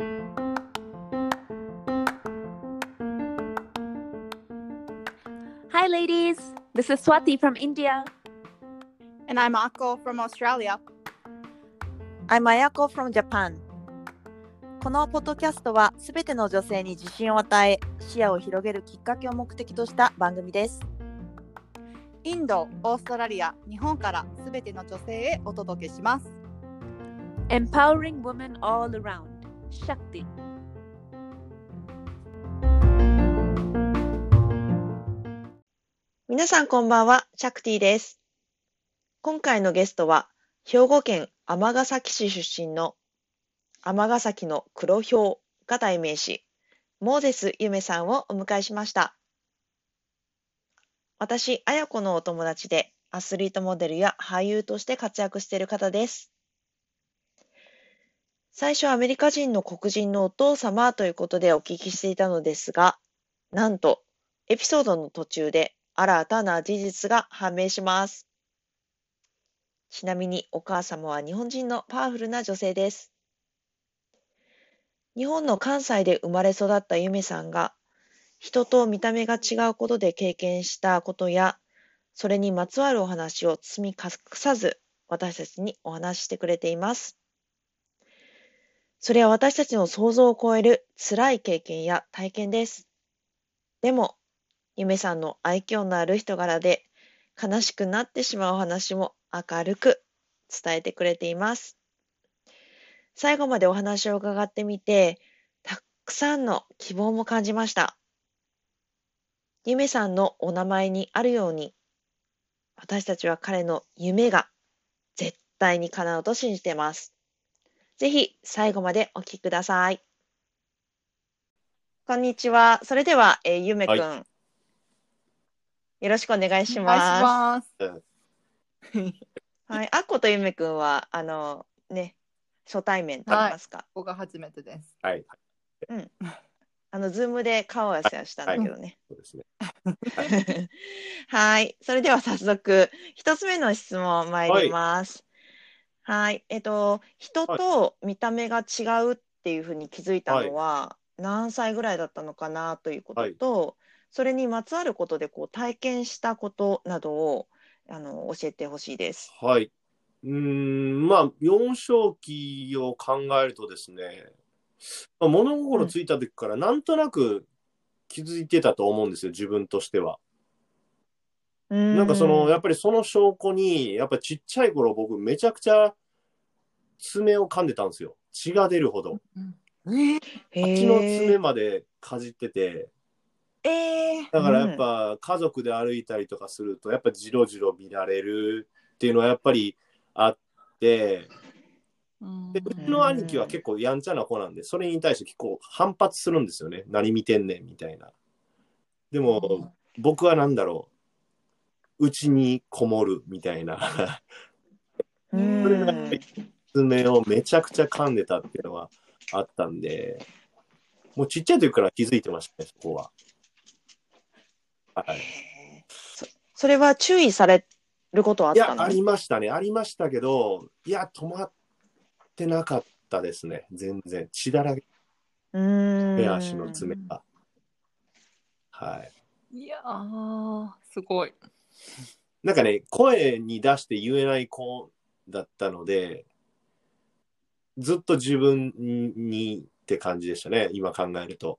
Hi, ladies. This is Swati from India. And I'm Akko from Australia. I'm Ayako from Japan. このポッドキャストはすべての女性に自信を与え、視野を広げるきっかけを目的とした番組です。インド、オーストラリア、日本からすべての女性へお届けします。Empowering women all around. Shakti. 皆さんこんばんは、シャクティです。今回のゲストは、兵庫県尼崎市出身の尼崎の黒ヒョウが代名詞、モーゼスゆめさんをお迎えしました。私、あやこのお友達で、アスリートモデルや俳優として活躍している方です。最初、アメリカ人の黒人のお父様ということでお聞きしていたのですが、なんと、エピソードの途中で新たな事実が判明します。ちなみにお母様は日本人のパワフルな女性です。日本の関西で生まれ育ったゆめさんが、人と見た目が違うことで経験したことや、それにまつわるお話を包み隠さず、私たちにお話ししてくれています。それは私たちの想像を超える辛い経験や体験です。でも、ゆめさんの愛嬌のある人柄で悲しくなってしまう話も明るく伝えてくれています。最後までお話を伺ってみて、たくさんの希望も感じました。ゆめさんのお名前にあるように、私たちは彼の夢が絶対に叶うと信じています。ぜひ最後までお聞きください。こんにちは。それでは、えーゆめくん、はよろしくお願いしおます。願いします。はい、あっことゆめくんは、あの、ね、初対面と言いますか。ここが初めてです。はい。あの、ズームで顔合わせはしたんだけどね。そうですね。はい、それでは早速、一つ目の質問参ります。はい、えっと、人と見た目が違うっていうふうに気づいたのは、何歳ぐらいだったのかなということと、それにまつわることでこう体験したことなどをあの教えてほしいです。はい。うーん、まあ、幼少期を考えるとですね、まあ、物心ついた時からなんとなく気づいてたと思うんですよ、自分としては。ななんかその、やっぱりその証拠に、やっぱちっちゃい頃僕めちゃくちゃ爪を噛んでたんですよ。血が出るほど。蜂の爪までかじってて、えー、だからやっぱ家族で歩いたりとかすると、やっぱじろじろ見られるっていうのはやっぱりあって、でうちの兄貴は結構やんちゃな子なんで、それに対して結構反発するんですよね。何見てんねんみたいな。でも、僕は何だろう。うちにこもるみたいな。うんそれがやっぱり爪をめちゃくちゃ噛んでたっていうのはあったんで、もうちっちゃい時から気づいてましたね、そこは。はい。そそれは注意されることはあっいや、たのありましたね。ありましたけど、いや、止まってなかったですね。全然。血だらけうーんで足の爪が。はい。いやー、すごい。なんかね、声に出して言えない子だったので、ずっと自分にって感じでしたね、今考えると。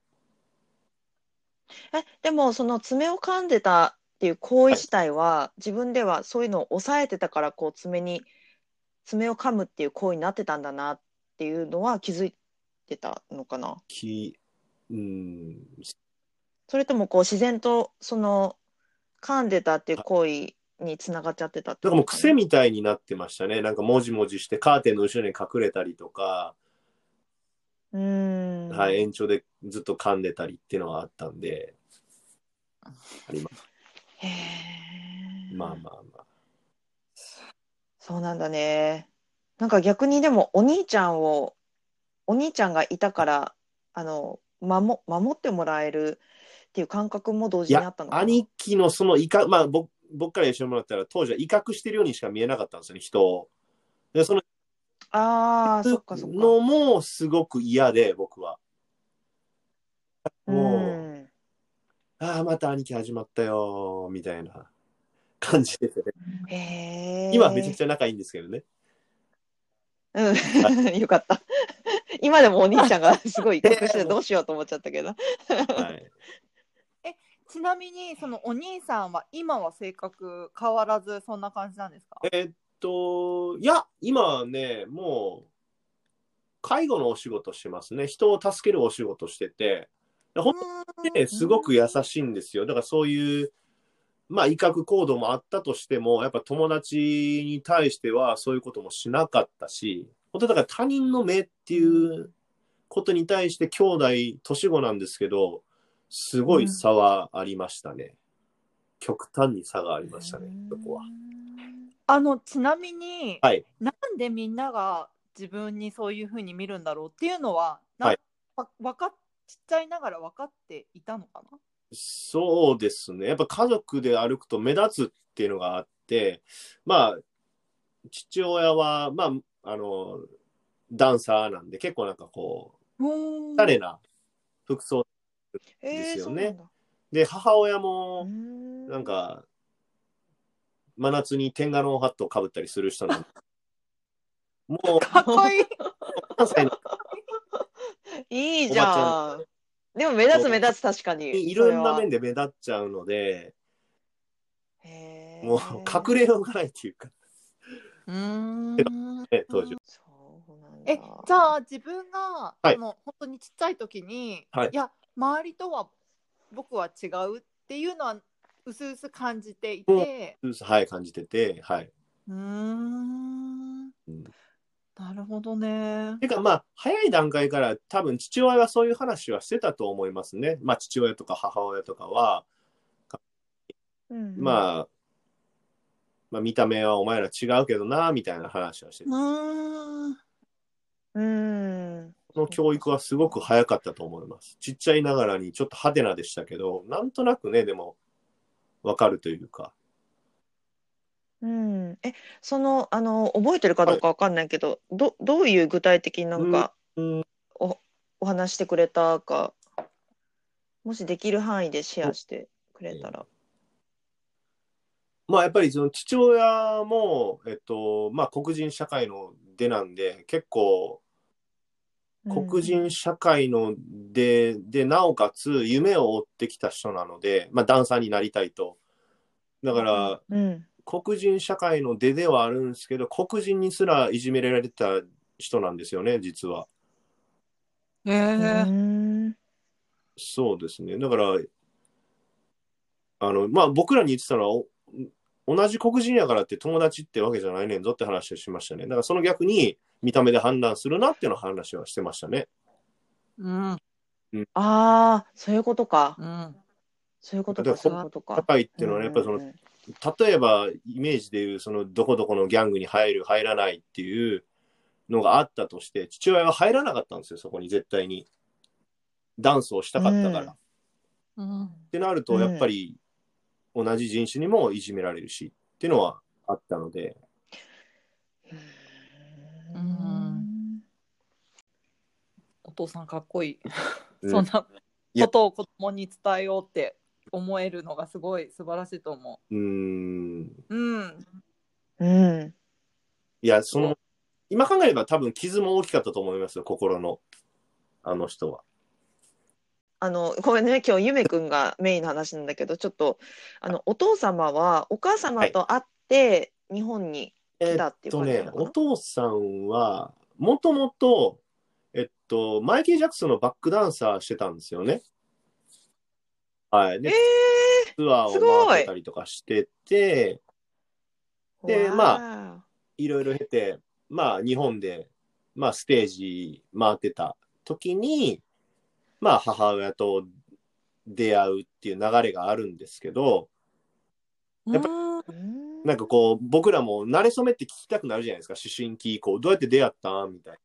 え、でもその爪を噛んでたっていう行為自体は、自分ではそういうのを抑えてたからこう爪に爪を噛むっていう行為になってたんだなっていうのは気づいてたのかな？きうん、それともこう自然とその噛んでたっていう行為につながっちゃってたってなんかもう癖みたいになってましたね。なんかもじもじしてカーテンの後ろに隠れたりとか、うーんはい、延長でずっと噛んでたりっていうのはあったんで、あります。へーまあまあまあ。そうなんだね。なんか逆にでもお兄ちゃんをお兄ちゃんがいたからあの守守ってもらえるっていう感覚も同時にあったの、かな。兄貴のその威嚇、まあ僕僕から一緒にもらったら、当時は威嚇してるようにしか見えなかったんですよね、人を。でそのああ、そっかそっか。のもすごく嫌で、僕は。もう、うんああ、また兄貴始まったよー、みたいな感じですよね。今めちゃくちゃ仲いいんですけどね。うん、よかった。今でもお兄ちゃんがすごい威嚇してどうしようと思っちゃったけど。はい。ちなみにそのお兄さんは今は性格変わらずそんな感じなんですか？えーっと、いや、今はね、もう、介護のお仕事してますね。人を助けるお仕事してて、本当にね、すごく優しいんですよ。だからそういう、まあ、威嚇行動もあったとしても、やっぱ友達に対してはそういうこともしなかったし、本当だから他人の目っていうことに対して兄弟、年子なんですけど、すごい差はありましたね。極端に差がありましたね、そこは。あのちなみに、はいなんでみんなが自分にそういうふうに見るんだろうっていうのは、なはいわわかっちっちゃいながら分かっていたのかな？そうですね。やっぱ家族で歩くと目立つっていうのがあって、まあ、父親は、まあ、あの、ダンサーなんで、結構なんかこう、おしゃれな服装ですよね。で、母親うも、ん。なんか、真夏に天下のハットをかぶったりする人なんで、もう、かっこいい。関西の。いいじゃん。でも目立つ目立つ確かに。いろんな面で。で目立っちゃうので、もう隠れようがないっていうか、うーん。ね、当時は。そうなんだ。えじゃあ自分が、はい。その本当にちっちゃい時に、はいや周りとは僕は違うっていうのはうすうす感じていてはい、感じてて、はい。うーんうんなるほどねてかまあ早い段階から多分父親はそういう話はしてたと思いますね。まあ父親とか母親とかは、うんまあ、まあ見た目はお前ら違うけどなみたいな話はしてうた。ーんうん。その教育はすごく早かったと思います。ちっちゃいながらにちょっと派手なでしたけど、なんとなくね、でもわかるというか。うん。え、その、あの、覚えてるかどうかわかんないけど、ど、どういう具体的になんか、うんお、お話してくれたか、もしできる範囲でシェアしてくれたら。まあやっぱりその父親も、えっと、まあ黒人社会の出なんで、結構黒人社会ので、で、なおかつ夢を追ってきた人なので、まあダンサーになりたいと。だから、うん。黒人社会の出ではあるんですけど、黒人にすらいじめられた人なんですよね、実は。えん。そうですね。だから、あの、まあ僕らに言ってたのは、お同じ黒人やからって友達ってわけじゃないねんぞって話をしましたね。だからその逆に見た目で判断するなっていうの話はしてましたね。うん。ああ、そういうことか。うん。そういうことか、そういうことか。社会っていうのはね、やっぱりその、例えばイメージでいうそのどこどこのギャングに入る入らないっていうのがあったとして父親は入らなかったんですよそこに絶対に。ダンスをしたかったから、うん。うん。ってなるとうんやっぱり同じ人種にもいじめられるしっていうのはあったので。うんお父さんかっこいい、うんそんなことを子供に伝えようって思えるのがすごい素晴らしいと思う。ーん。ううん。うん。いやその今考えれば多分傷も大きかったと思いますよ心の。あの人は。あの、ごめんね、今日、ゆめくんがメインの話なんだけど、ちょっと、あの、お父様は、お母様と会って、日本にえっとねお父さんはもともとえっとマイケル・ジャクソンのバックダンサーしてたんですよね。はい。で、えツアーを回ってたりとかしててー、でまいろいろ経てまあ日本でまあステージ回ってた時にまあ母親と出会うっていう流れがあるんですけどやっぱうんあ、うんなんかこう僕らも慣れ初めって聞きたくなるじゃないですか思春期以降どうやって出会った？んみたい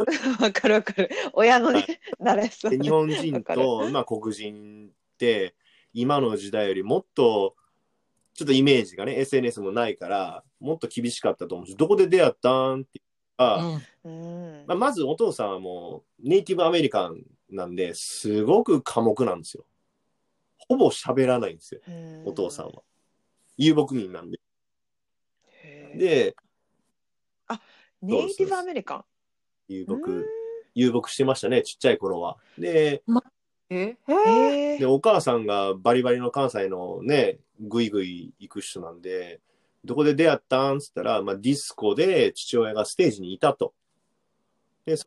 わかるわかる。親のね、慣れそな。う。で日本人と、まあ、黒人って今の時代よりもっとちょっとイメージがね SNS もないからもっと厳しかったと思うしどこで出会った？んってあうんまあ、まずお父さんはもうネイティブアメリカンなんですごく寡黙なんですよ。ほぼ喋らないんですよ、お父さんは。遊牧民なんで。で、ネイティブアメリカン？遊牧うん、遊牧してましたね、ちっちゃい頃は。で、え？へで、お母さんがバリバリの関西のね、ぐいぐい行く人なんで、どこで出会ったん？っつったら、まあ、ディスコで父親がステージにいたと。で、そ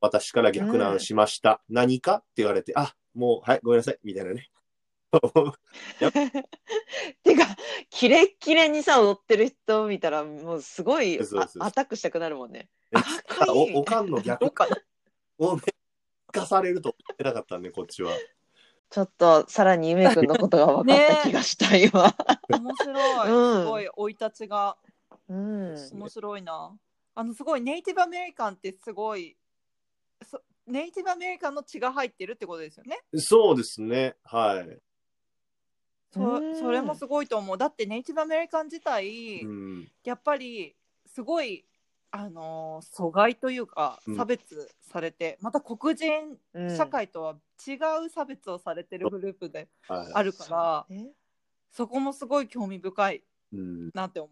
私から逆難しました。何か？って言われて、あ、もう、はい、ごめんなさい、みたいなね。てか、キレッキレにさ、踊ってる人見たら、もうすごいそうそうそう。あアタックしたくなるもんね。かいい。おおかんの逆。か。をね、聞かされると思ってなかったんで、こっちは。ちょっと、さらにゆめくんのことが分かった気がした、今。面白い、うん。すごい生い立ちが。うん。面白いな。あのすごいネイティブアメリカンってすごいそネイティブアメリカンの血が入ってるってことですよね？そうですね、はい。そうん。それもすごいと思う。だってネイティブアメリカン自体、うん、やっぱりすごいあのー阻害というかうん。差別されて、また黒人うん社会とは違う差別をされてるグループではい。あるから、ねそこもすごい興味深いうん。なって思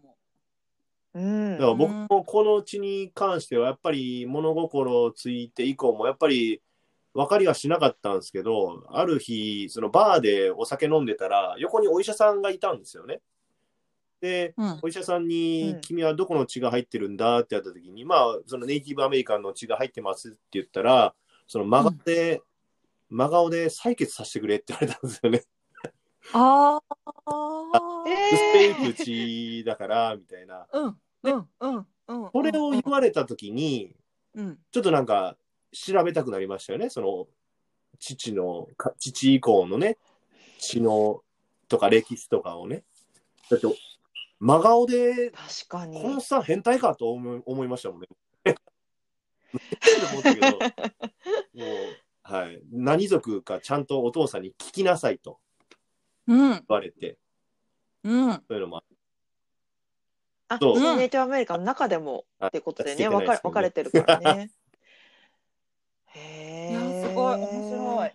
うん。だから僕もこの地に関してはやっぱり物心ついて以降もやっぱり分かりはしなかったんですけどある日そのバーでお酒飲んでたら横にお医者さんがいたんですよね。でう。うんお医者さんにうん「君はどこの血が入ってるんだ?」ってやった時にまあそのネイティブアメリカンの血が入ってますって言ったらその真顔で、真顔で採血させてくれって言われたんですよね。ああ。えスペイク血だからみたいな。うんうんうんうん。これを言われた時にうんちょっとなんか調べたくなりましたよね。その父のか父以降のね血のとか歴史とかをね。だって真顔で確かにこ。のさん変態かと思い思いましたもんね。思ったけど もうはい、何族かちゃんとお父さんに聞きなさいとうん言われてうん。そういうのもあ、そうネイティブアメリカの中でもあってことでね、分か分かれてるからね。へいやえ。すごい面白い。。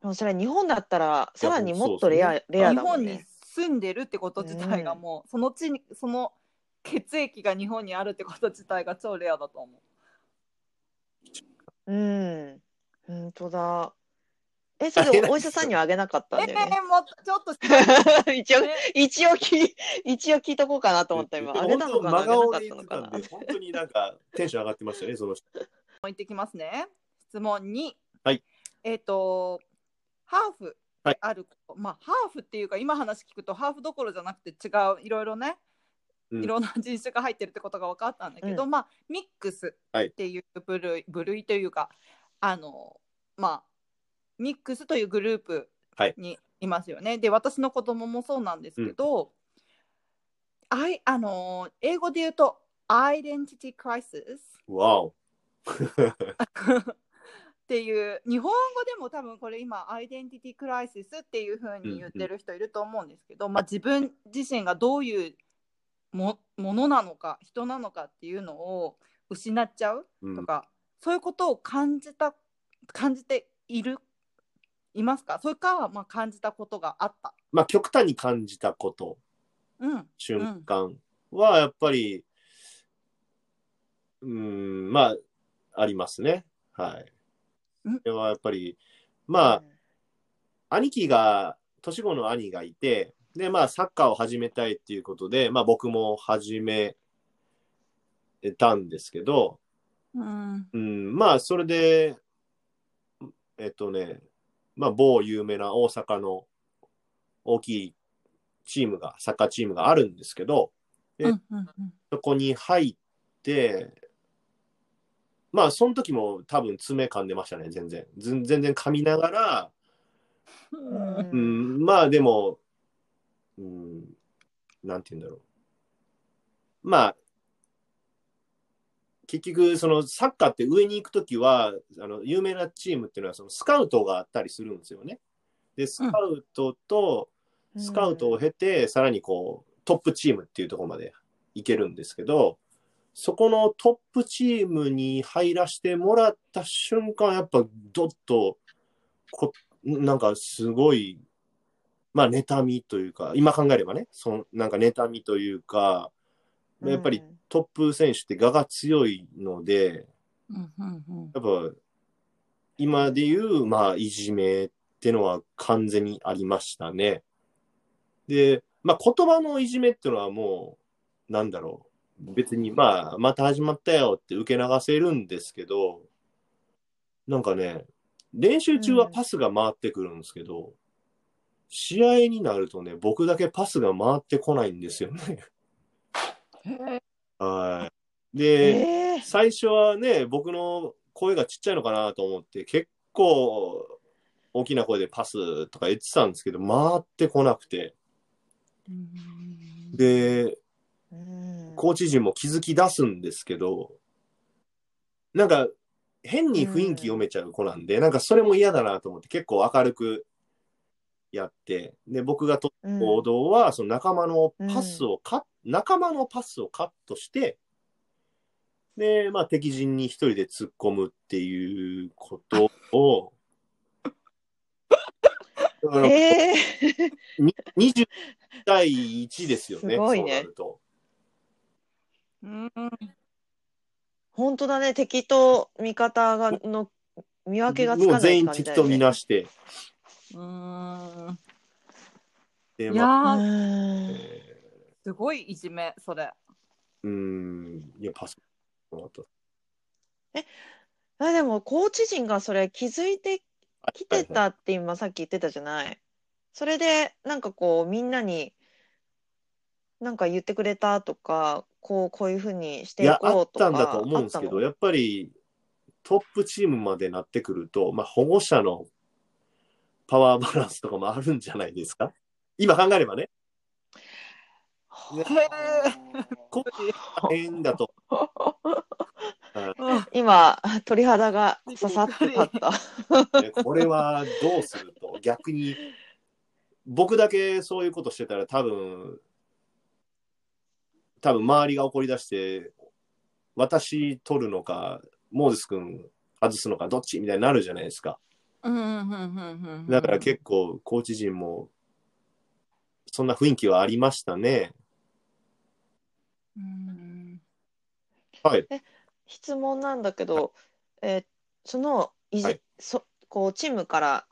でもそれ日本だったらさらにもっとレア、レア日本にだもんね。住んでるってこと自体がもう、その地にその血液が日本にあるってこと自体が超レアだと思う。うん。本当だ。え、それお医者さんにはあげなかったえんだよね？ー、もうちょっと 一応ね、一応き、一応聞いとこうかなと思った今。あげたのかな、あげかったたのかな？本当になんかテンション上がってましたねその人。行ってきますね。質問2。はい。えっ、と、ハーフはいあること、まあ、ハーフっていうか、今話聞くと、ハーフどころじゃなくて違う、いろいろね、うんいろんな人種が入ってるってことが分かったんだけど、まあ、ミックスっていう部類,、部類というか、あの、まあ、ミックスというグループはい。にいますよね。で、私の子供もそうなんですけど、あいあの英語で言うと、アイデンティティクライシスわお。っていう日本語でも多分これ今アイデンティティクライシスっていう風に言ってる人いると思うんですけど、まあ、自分自身がどういうもものなのか人なのかっていうのを失っちゃううん。とか、そういうことを感じた感じているいますか？それかはまあ感じたことがあった。まあ極端に感じたことうん瞬間はやっぱり、うん、まあ、ありますね。はい。うんそれはやっぱり、まあ、兄貴が、年子の兄がいて、で、まあ、サッカーを始めたいっていうことで、まあ、僕も始めたんですけど、うんうん、まあ、それで、えっとね、まあ、某有名な大阪の大きいチームが、サッカーチームがあるんですけど、えうんうんうんそこに入って、まあ、その時も多分爪噛んでましたね、全然。全然噛みながら、うんううんん、まあでも、うん、なんて言うんだろう。まあ、結局、そのサッカーって上に行くときは、あの有名なチームっていうのはそのスカウトがあったりするんですよね。で、スカウトと、スカウトを経て、さらにこう、トップチームっていうところまで行けるんですけど、そこのトップチームに入らせてもらった瞬間、やっぱどっとこ、なんかすごい、まあ、妬みというか、今考えればね、そのなんか妬みというか、やっぱりトップ選手って我が強いので、うんうんうんやっぱ今で言う、まあ、いじめってのは完全にありましたね。で、まあ、言葉のいじめっていうのはもう、なんだろう。別に、まあ、また始まったよって受け流せるんですけど、なんかね、練習中はパスが回ってくるんですけど、試合になるとね、僕だけパスが回ってこないんですよね。はい。で、えー最初はね、僕の声がちっちゃいのかなと思って、結構大きな声でパスとか言ってたんですけど、回ってこなくて。うんで、うんコーチ陣も気づき出すんですけど、なんか変に雰囲気読めちゃう子なんで、なんかそれも嫌だなと思って結構明るくやって、で、僕が取った行動は、その仲間のパスをカッ、仲間のパスをカットして、で、まあ敵陣に一人で突っ込むっていうことを、えー。に20対1ですよね。すごいね。そうなると。うん。本当だね、敵と味方がの見分けがつかないもう全員感じだよね敵とみなして、うん。で、いまあ、やーうん。えすごいいじめそれ。ーうーん、いや、パス。あでもコーチ陣がそれ気づいてきてたって今さっき言ってたじゃない？それでなんかこうみんなになんか言ってくれたとかこうこういうふうにしていこうとかったんだと思うんですけど、やっぱりトップチームまでなってくると、まあ、保護者のパワーバランスとかもあるんじゃないですか？今考えればね。へえ。こ大変だと。うん 今鳥肌が刺さって立った。ねこれはどうすると逆に僕だけそういうことしてたら多分多分周りが怒り出して私取るのかモーズス君外すのかどっちみたいになるじゃないですかうんうんうんうんうんだから結構コーチ陣もそんな雰囲気はありましたねうんはい。質問なんだけど、えーそのいじ、はい。そこうチームから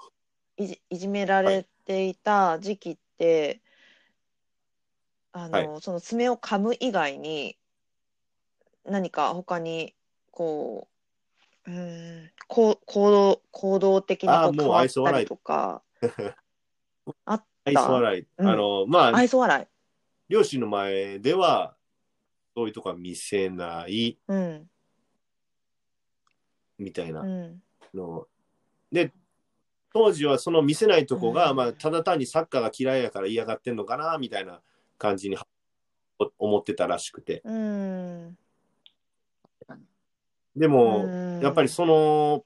いじいじめられていた時期って、あのその爪を噛む以外に何か他にこううーんこう行動行動的にこあーもうう変わ愛想笑い。ったりとか あっ愛想笑い、うん。あのまあ愛想笑い、両親の前ではそういうとこは見せないうんみたいなうん。の。で当時はその見せないとこが、うん。まあ、ただ単にサッカーが嫌いやから嫌がってんのかなみたいな感じにお思ってたらしくて。うん。でも、うん。やっぱりその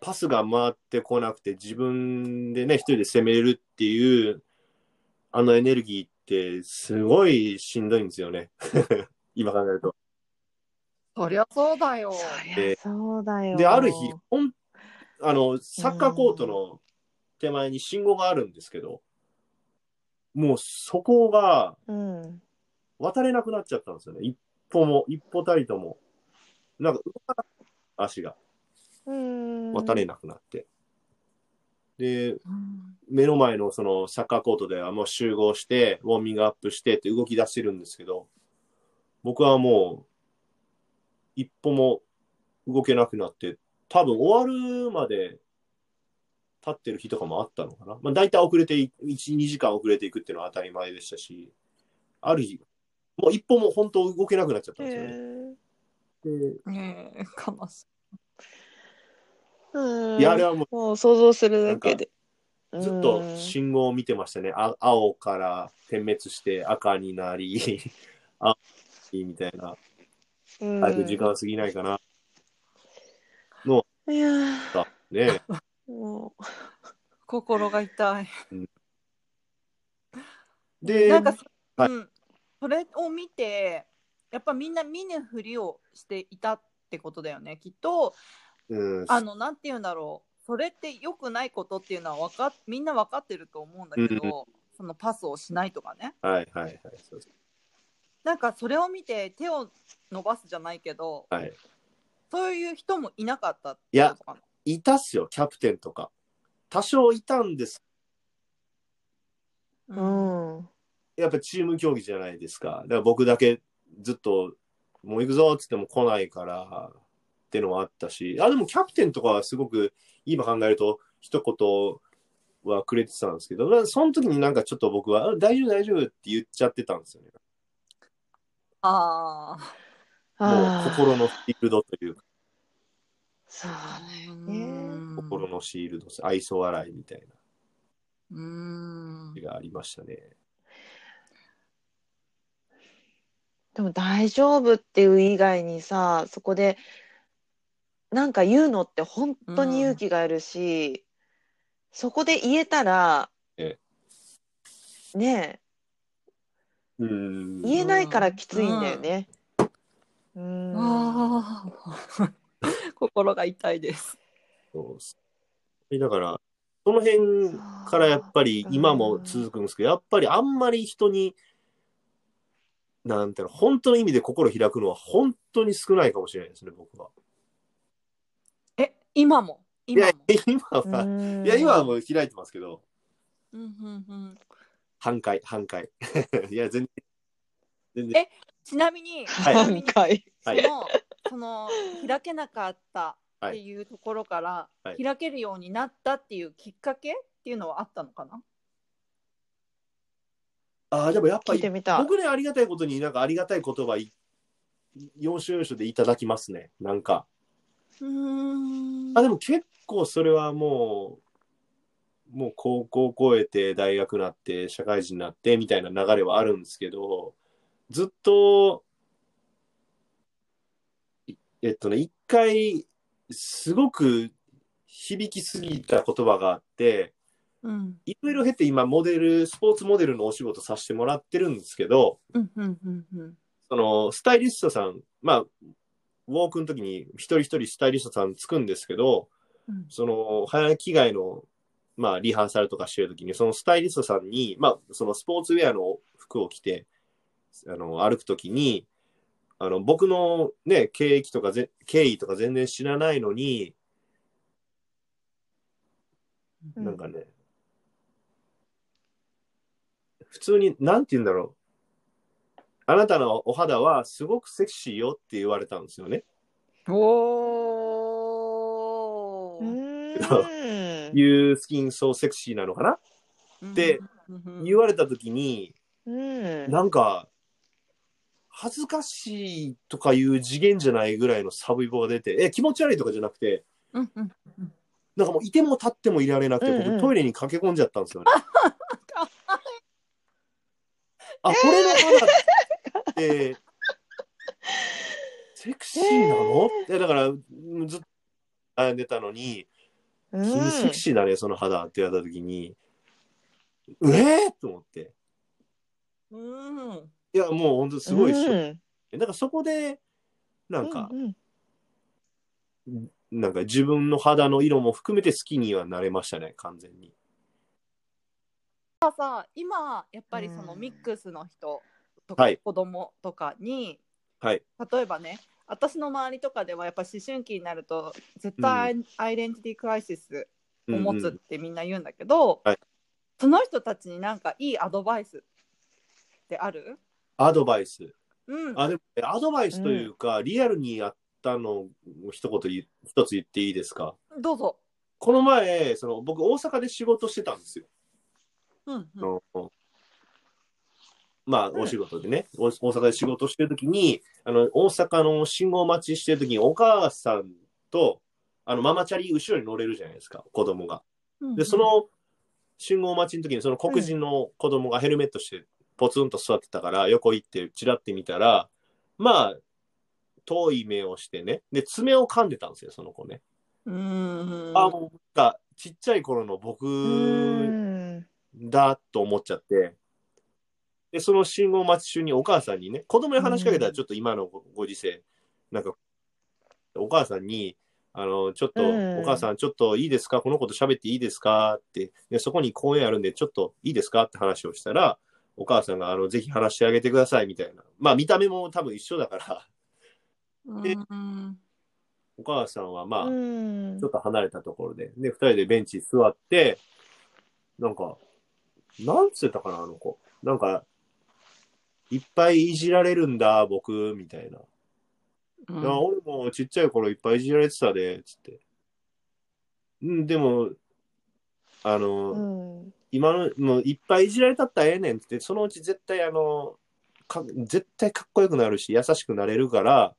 パスが回ってこなくて自分でね一人で攻めれるっていうあのエネルギーってすごいしんどいんですよね今考えると。そりゃそうだよ。そりゃそうだよである日ほんあのサッカーコートの手前に信号があるんですけど、もうそこがうん渡れなくなっちゃったんですよね。一歩も、一歩たりとも。なんか動かな足がうん渡れなくなって。で、うん目の前のそのサッカーコートではもう集合して、ウォーミングアップしてって動き出してるんですけど、僕はもう、一歩も動けなくなって、多分終わるまで立ってる日とかもあったのかな。まあ大体遅れてい、1、2時間遅れていくっていうのは当たり前でしたし、ある日、もう一歩も本当動けなくなっちゃったんですよね。でねえ悲しうんいや、あれはもうもう想像するだけで。ずっと信号を見てましたね。あ青から点滅して赤になり、青 にみたいな。うん、早く時間過ぎないかな。いやー。ね。もい心が痛い。で、なんかそ,、はい。うん、それを見てやっぱみんな見ぬふりをしていたってことだよねきっと。うん、あのなんて言うんだろう。それって良くないことっていうのはわかっみんな分かってると思うんだけど、そのパスをしないとかね。はいはいはい。そうですなんかそれを見て手を伸ばすじゃないけどはい。そういう人もいなかったっていやことかいたっすよ、キャプテンとか。多少いたんです。な。うん。やっぱチーム競技じゃないですか。だから僕だけずっと、もう行くぞっつっても来ないからっていうのもあったし、あ、でもキャプテンとかはすごく、今考えると、一言はくれてたんですけど、なその時になんかちょっと僕は、あ大丈夫大丈夫って言っちゃってたんですよね。ああ。もう心のフィールドというか、そうだようね。ん心のシールド、愛想笑いみたいなうんのがありましたね。でも大丈夫っていう以外にさ、そこでなんか言うのって本当に勇気がいるし、そこで言えたら、えねうんえ、言えないからきついんだよね。うん。ああ。心が痛いです。そうだから、その辺からやっぱり今も続くんですけど、やっぱりあんまり人に、なんていうの、本当の意味で心開くのは本当に少ないかもしれないですね、僕は。え、今も？いや今も。、今は、うんいや、今はもう開いてますけど、うんうんうん半回、半回。いや、全然、全然。えちなみに、はいちなみに何回。はいその、その開けなかったってはい。いうところから、はい開けるようになったっていうきっかけっていうのはあったのかな？ああ、でもやっぱり、聞いてみた。僕ね、ありがたいことになんかありがたい言葉い、要所要所でいただきますね、なんか。うーんあ、でも結構それはもう、もう高校を越えて大学になって社会人になってみたいな流れはあるんですけど、ずっと、いえっとね、一回、すごく響きすぎた言葉があって、うん。いろいろ経て今モデル、スポーツモデルのお仕事させてもらってるんですけど、うんうんうんうん。そのスタイリストさん、まあ、ウォークの時に一人一人スタイリストさんつくんですけど、うん。その早着替えの、まあ、リハーサルとかしてる時に、そのスタイリストさんに、まあ、そのスポーツウェアの服を着て、あの歩く時に、あの僕のね、経歴とかぜ経緯とか全然知らないのに、うんなんかね、普通に、なんて言うんだろう。あなたのお肌はすごくセクシーよって言われたんですよね。おうーん。いうスキンそうセクシーなのかな？でうんうん。言われた時に、うん。なんか、恥ずかしいとかいう次元じゃないぐらいのサブイボが出て、え、気持ち悪いとかじゃなくて、うんうんなんかもういても立ってもいられなくて、うんうん僕トイレに駆け込んじゃったんですよね。あ、これの？肌って、セクシーなの？って、だから、うんずっと悩んでたのに、うん君セクシーだね、その肌って言われた時に、うえー、と思って。うん。いや、もう本当すごいし、うん。だからそこで、なんか、うんなんか自分の肌の色も含めて好きにはなれましたね、完全に。さ今やっぱりそのうん。ミックスの人とかはい。子供とかに、はい。例えばね私の周りとかではやっぱ思春期になると絶対アイデンティティクライシスを持つってみんな言うんだけど、はい。その人たちになんかいいアドバイスってある？アドバイス。うん。あ、でも、アドバイスというか、リアルにやったのを一言一つ言っていいですか？どうぞ。この前、その僕、大阪で仕事してたんですよ。うん。あのまあ、うん。お仕事でね、お大阪で仕事してるときに、あの、大阪の信号待ちしてるときに、お母さんと、あの、ママチャリ後ろに乗れるじゃないですか、子供が。うんで、その信号待ちの時に、その黒人の子供がヘルメットして、ポツンと座ってたから、横行って、チラって見たら、まあ、遠い目をしてね、で、爪を噛んでたんですよ、その子ね。うん。あ、もう、ちっちゃい頃の僕うん。だと思っちゃって、で、その信号待ち中にお母さんにね、子供に話しかけたらちょっと今のごご時世、なんか、お母さんに、あの、ちょっと、うん。お母さん、ちょっといいですか？この子と喋っていいですか？ってで、そこに公園あるんで、ちょっといいですか？って話をしたら、お母さんが、あの、ぜひ話してあげてくださいみたいな。まあ、見た目も多分一緒だから、でうん。お母さんはまあ、うん。ちょっと離れたところで、で、二人でベンチに座って、なんか、なんつってたかな、あの子。なんか、いっぱいいじられるんだ、僕、みたいな。うん俺もちっちゃい頃いっぱいいじられてたで、つって。うん、でも、あの、うん今の、もういっぱいいじられたったらええねんって、そのうち絶対あの、か絶対かっこよくなるし、優しくなれるから、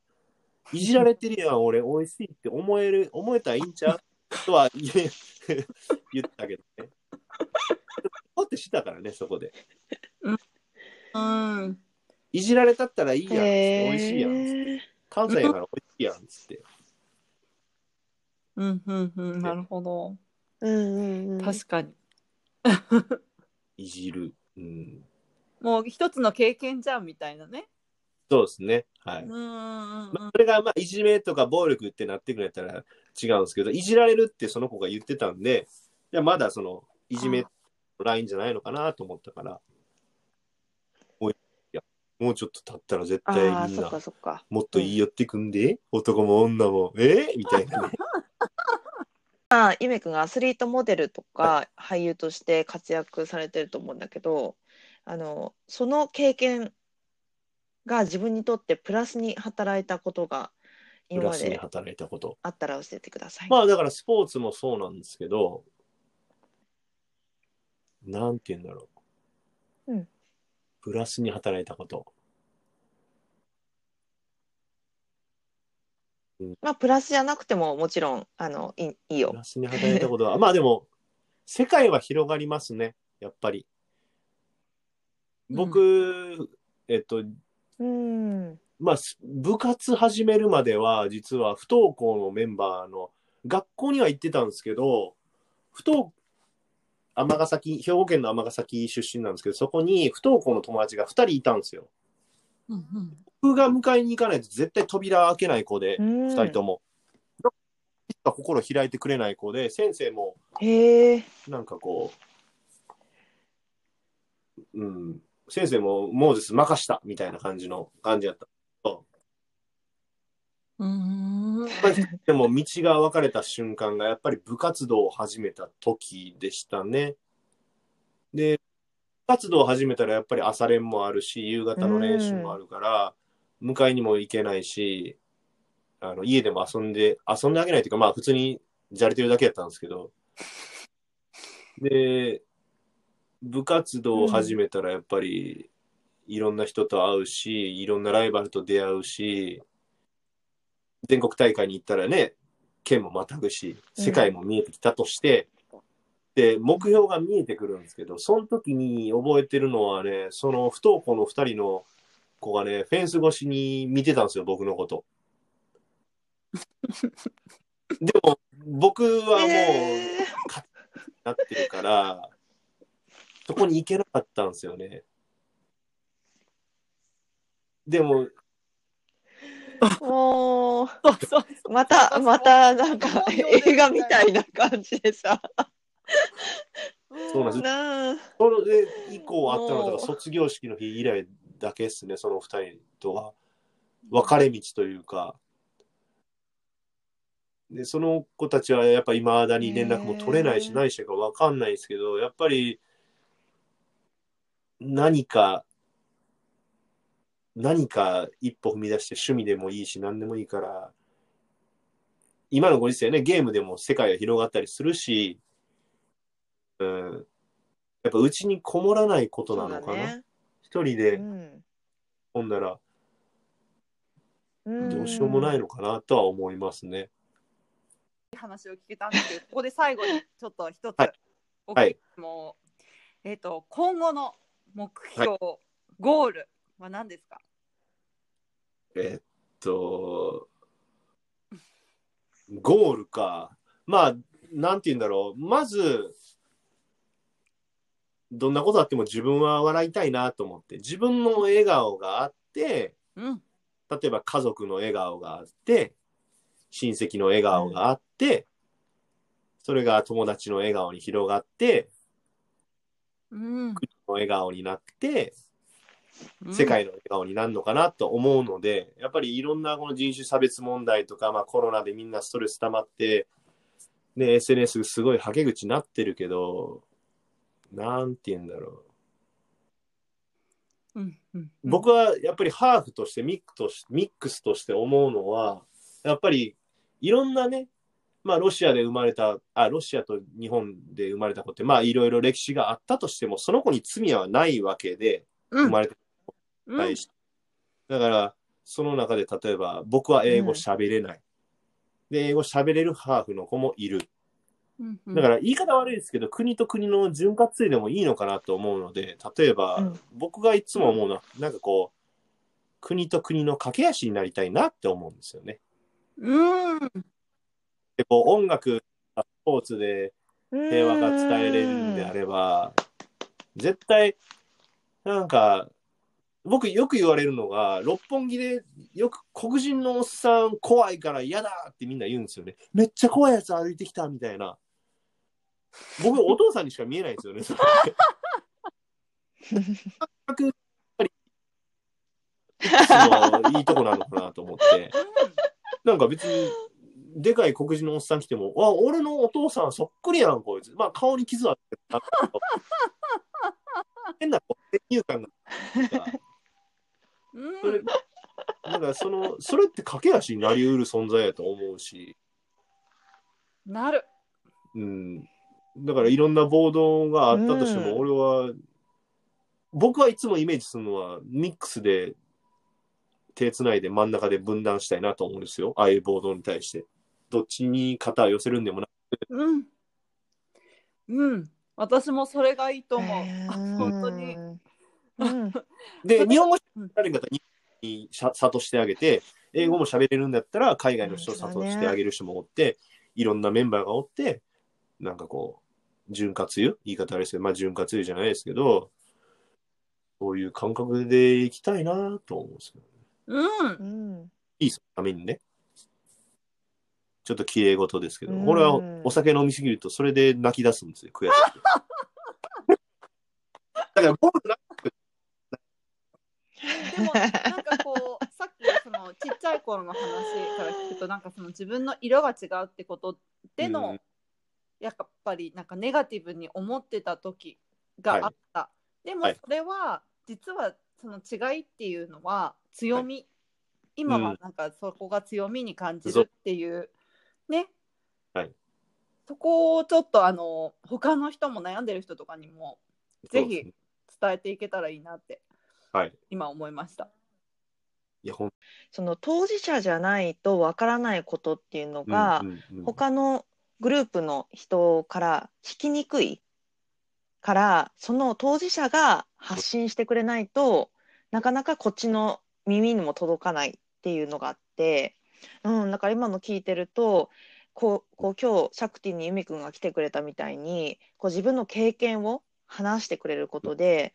いじられてるやん、俺、美味しいって思える、思えたらいいんちゃう？とは 言ったけどね。ほってしたからね、そこで。うんいじられたったらいいやん、へー美味しいやん。関西やから美味しいやん、つって。うんうんうんなるほどうんうんうん確かにいじる。うん。もう一つの経験じゃんみたいなねそうですね。はい。うんうんうんまあ、それがまあいじめとか暴力ってなってくれたら違うんですけど、いじられるってその子が言ってたんで、いやまだそのいじめのラインじゃないのかなと思ったから、もうちょっと経ったら絶対みんなもっと言い寄ってくんで、男も女も、え？みたいなね。まあゆめくんがアスリートモデルとか俳優として活躍されてると思うんだけどあのその経験が自分にとってプラスに働いたことがプ今までラスに働いたこと。あったら教えてください。まあだからスポーツもそうなんですけど、なんて言うんだろう。うんプラスに働いたこと。まあプラスじゃなくてももちろんあのいいよプ。ラスに働いたことは、まあでも、世界は広がりますね、やっぱり。僕、えっと、うんまあ、す部活始めるまでは、実は不登校のメンバーの、学校には行ってたんですけど、不登、尼崎、兵庫県の尼崎出身なんですけど、そこに不登校の友達が2人いたんですよ。うんうん僕が迎えに行かないと絶対扉開けない子で、うん2人とも。心開いてくれない子で、先生もなんかこう、うん、先生もモーゼス任したみたいな感じの感じやった。うん。でも道が分かれた瞬間がやっぱり部活動を始めた時でしたね。で、部活動を始めたらやっぱり朝練もあるし、夕方の練習もあるから、迎えにも行けないし、あの家でも遊んで、遊んであげないというか、まあ普通にじゃれてるだけやったんですけど、で、部活動を始めたらやっぱりいろんな人と会うし、いろんなライバルと出会うし、全国大会に行ったらね、県もまたぐし、世界も見えてきたとして、で、目標が見えてくるんですけど、その時に覚えてるのはね、その不登校の2人の子がね、フェンス越しに見てたんですよ、僕のこと。でも、僕はもう、へーなってるから、そこに行けなかったんですよね。でも、もそうそうそう。またまたなんか映画みたいな感じでさ。そうなんです。なあ。それで以降あったのは、だもう。から卒業式の日以来だけですね、その二人とは。分かれ道というか。で、その子たちはやっぱいまだに連絡も取れないし、へー。何してるか分かんないですけど、やっぱり何か、何か一歩踏み出して趣味でもいいし、何でもいいから、今のご時世ね、ゲームでも世界が広がったりするし、うん、やっぱうちにこもらないことなのかな。ね。一人でうん。ほんだらうん。どうしようもないのかなとは思いますね。話を聞けたんですけど、ここで最後にちょっと一つ、はい。おはいもう、えっ、と、今後の目標、ゴールは何ですか？えっと、ゴールか。まあ、なんて言うんだろう。まず、どんなことあっても自分は笑いたいなと思って、自分の笑顔があって、うん。例えば家族の笑顔があって、親戚の笑顔があって、それが友達の笑顔に広がって、うん。笑顔になって、世界の笑顔になるのかなと思うので、やっぱりいろんなこの人種差別問題とか、まあ、コロナでみんなストレス溜まって、ね、SNS すごいはけ口になってるけど、なんて言うんだろうん。うん。う。僕はやっぱりハーフとしてミックとしミックスとして思うのは、やっぱりいろんなね、まあロシアで生まれた、あ、ロシアと日本で生まれた子って、まあいろいろ歴史があったとしても、その子に罪はないわけで、うん生まれたうん対して。だから、その中で例えば、僕は英語喋れない。で、英語喋れるハーフの子もいる。うんうんだから、言い方悪いですけど、国と国の潤滑油でもいいのかなと思うので、例えば、うん僕がいつも思うのは、なんかこう、国と国の駆け足になりたいなって思うんですよね。うん。でこう音楽、スポーツで平和が伝えれるんであれば、絶対、なんか、僕よく言われるのが、六本木でよく黒人のおっさん怖いから嫌だってみんな言うんですよね。めっちゃ怖いやつ歩いてきたみたいな。僕、お父さんにしか見えないんですよね。それ全くやっぱり、そのいいとこなのかなと思って。なんか別に、でかい黒人のおっさん来ても、あ、俺のお父さんそっくりやん、こいつ。まあ、顔に傷あってたけど変な先入観がうん。それ、だからその、それって駆け足になりうる存在やと思うし、なる。うん。だからいろんなボードがあったとしても、うん俺は、僕はいつもイメージするのは、ミックスで手つないで真ん中で分断したいなと思うんですよ。ああいうボードに対して。どっちに肩を寄せるんでもなうん。うん。私もそれがいいと思う。へー本当に。うんく。で、日本語うん喋れる方に諭してあげて、英語も喋れるんだったら、海外の人を諭してあげる人もおって、いろんなメンバーがおって、なんかこう、潤滑油？言い方あれですけど、まあ潤滑油じゃないですけど、そういう感覚でいきたいなと思うんですよ。うんう。んいいすためにね。ちょっと綺麗事ですけど、うん俺はお酒飲みすぎるとそれで泣き出すんですよ、悔しくて。だから僕なでもなんかこうさっきそのちっちゃい頃の話から聞くとなんかその自分の色が違うってことでの、うん。やっぱりなんかネガティブに思ってた時があった、でもはい。それは実はその違いっていうのは強み、今はなんかそこが強みに感じるっていうね、はい。そこをちょっとあの他の人も悩んでる人とかにもぜひ伝えていけたらいいなってはい。今思いました。いや、ほんその当事者じゃないとわからないことっていうのが、うんうんうん他のグループの人から聞きにくいからその当事者が発信してくれないとなかなかこっちの耳にも届かないっていうのがあって、うん、だから今の聞いてるとこうこう今日シャクティに由美くんが来てくれたみたいにこう自分の経験を話してくれることで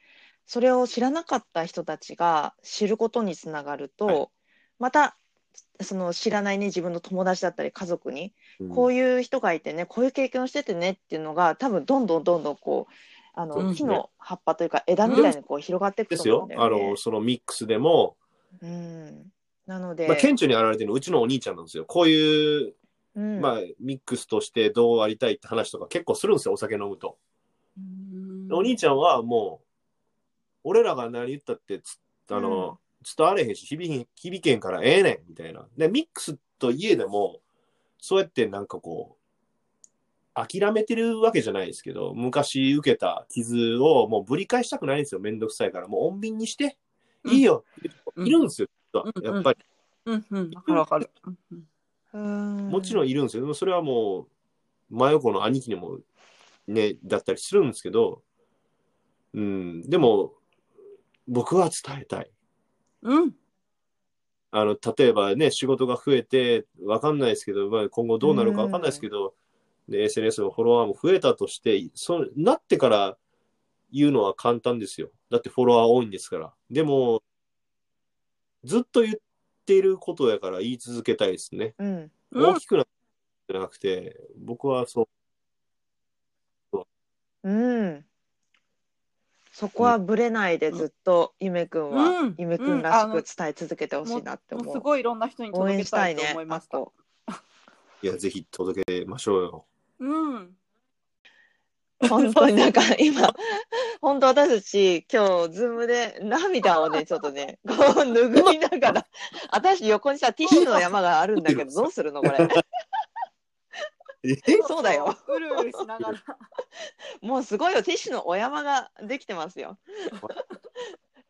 それを知らなかった人たちが知ることにつながると、はいまたその知らないね自分の友達だったり家族にうんこういう人がいてねこういう経験をしててねっていうのが多分どんどんどんどんこうあのそうですね木の葉っぱというか枝みたいにこう広がっていくですよと思うんだ。よねあの、。そのミックスでも、うん、なので、まあ、顕著に現れてるのうちのお兄ちゃんなんですよ。こういう、うんまあ、ミックスとしてどうありたいって話とか結構するんですよ、お酒飲むと。お兄ちゃんはもう、俺らが何言ったってつ、あの、伝われへんし、響け響けんからええねん、みたいな。で、ミックスといえでも、そうやってなんかこう、諦めてるわけじゃないですけど、昔受けた傷をもうぶり返したくないんですよ、めんどくさいから。もう穏便にして、うんいいよ、うんいるんですよ、うんやっぱり。うんうん、わかるわかる。もちろんいるんですよ。でもそれはもう、真横の兄貴にもね、だったりするんですけど、うん、でも、僕は伝えたい。うんあの、例えばね、仕事が増えて、わかんないですけど、まあ、今後どうなるかわかんないですけど、で、SNS のフォロワーも増えたとして、そうなってから、言うのは簡単ですよ。だってフォロワー多いんですから。でも、ずっと言っていることやから言い続けたいですね。うん。うん大きくなってなくて、僕はそう、うん。そこはぶれないでずっとゆめくんは、うんゆめくんらしうんく伝え続けてほしいなって思う。すごいいろんな人に応届けたいと援したいね。思いました。あ こいや、ぜひ届けましょうよ。うん。本当になんか今、本当私たち今日ズームで涙をね、ちょっとね、こう拭いながら、私横にさ、ティッシュの山があるんだけど、どうするのこれ。え？そうだよ。うるうるしながら。もうすごいよ、ティッシュのお山ができてますよ。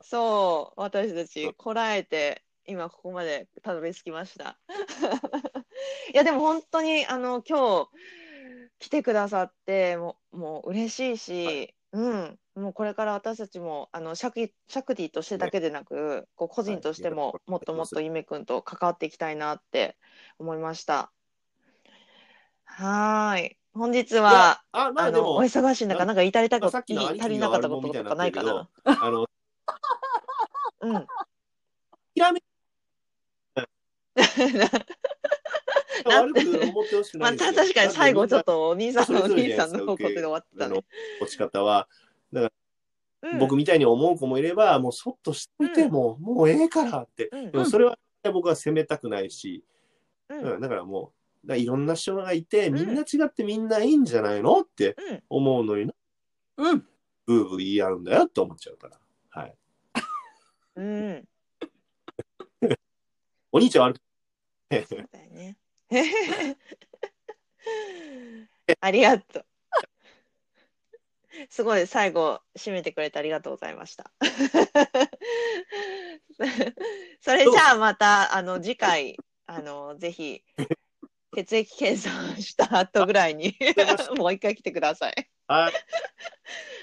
そう、私たちこらえて、今ここまでたどり着きました。いや、でも本当に、あの、今日来てくださって、もう、もう嬉しいし、うん、もうこれから私たちも、あの、シャク、シャクティとしてだけでなく、こう個人としても、もっともっとゆめくんと関わっていきたいなって思いました。はーい。本日は、あ、まあでもお、忙しい中、なんか至りたこと、さっき足りなかったこととかないかな？あの、うん。諦め、悪く思ってほしくまあ、確かに最後ちょっとお兄さんのお兄さんのじゃないですか方向で終わってたあのね。落ち方は、うん僕みたいに思う子もいれば、もうそっとしといても、もうええからって。うんでもそれは僕は責めたくないし、うんうんだからもう、だいろんな人がいて、んみんな違ってみんないいんじゃないの？ってうん思うのにな、うん。ブーブー言い合うんだよって思っちゃうから。はい。うん。お兄ちゃんは悪くそうだよね。ありがとう。すごい最後締めてくれてありがとうございました。それじゃあまたあの次回あのぜひ血液検査をした後ぐらいにもう一回来てください。はい。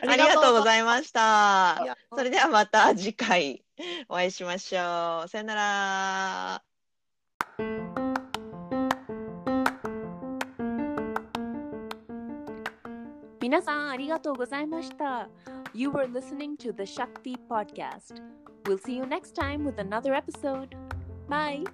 ありがとうございましたそれではまた次回お会いしましょう。さよなら。皆さんありがとうございました。You were listening to the Shakti podcast. We'll see you next time with another episode. Bye.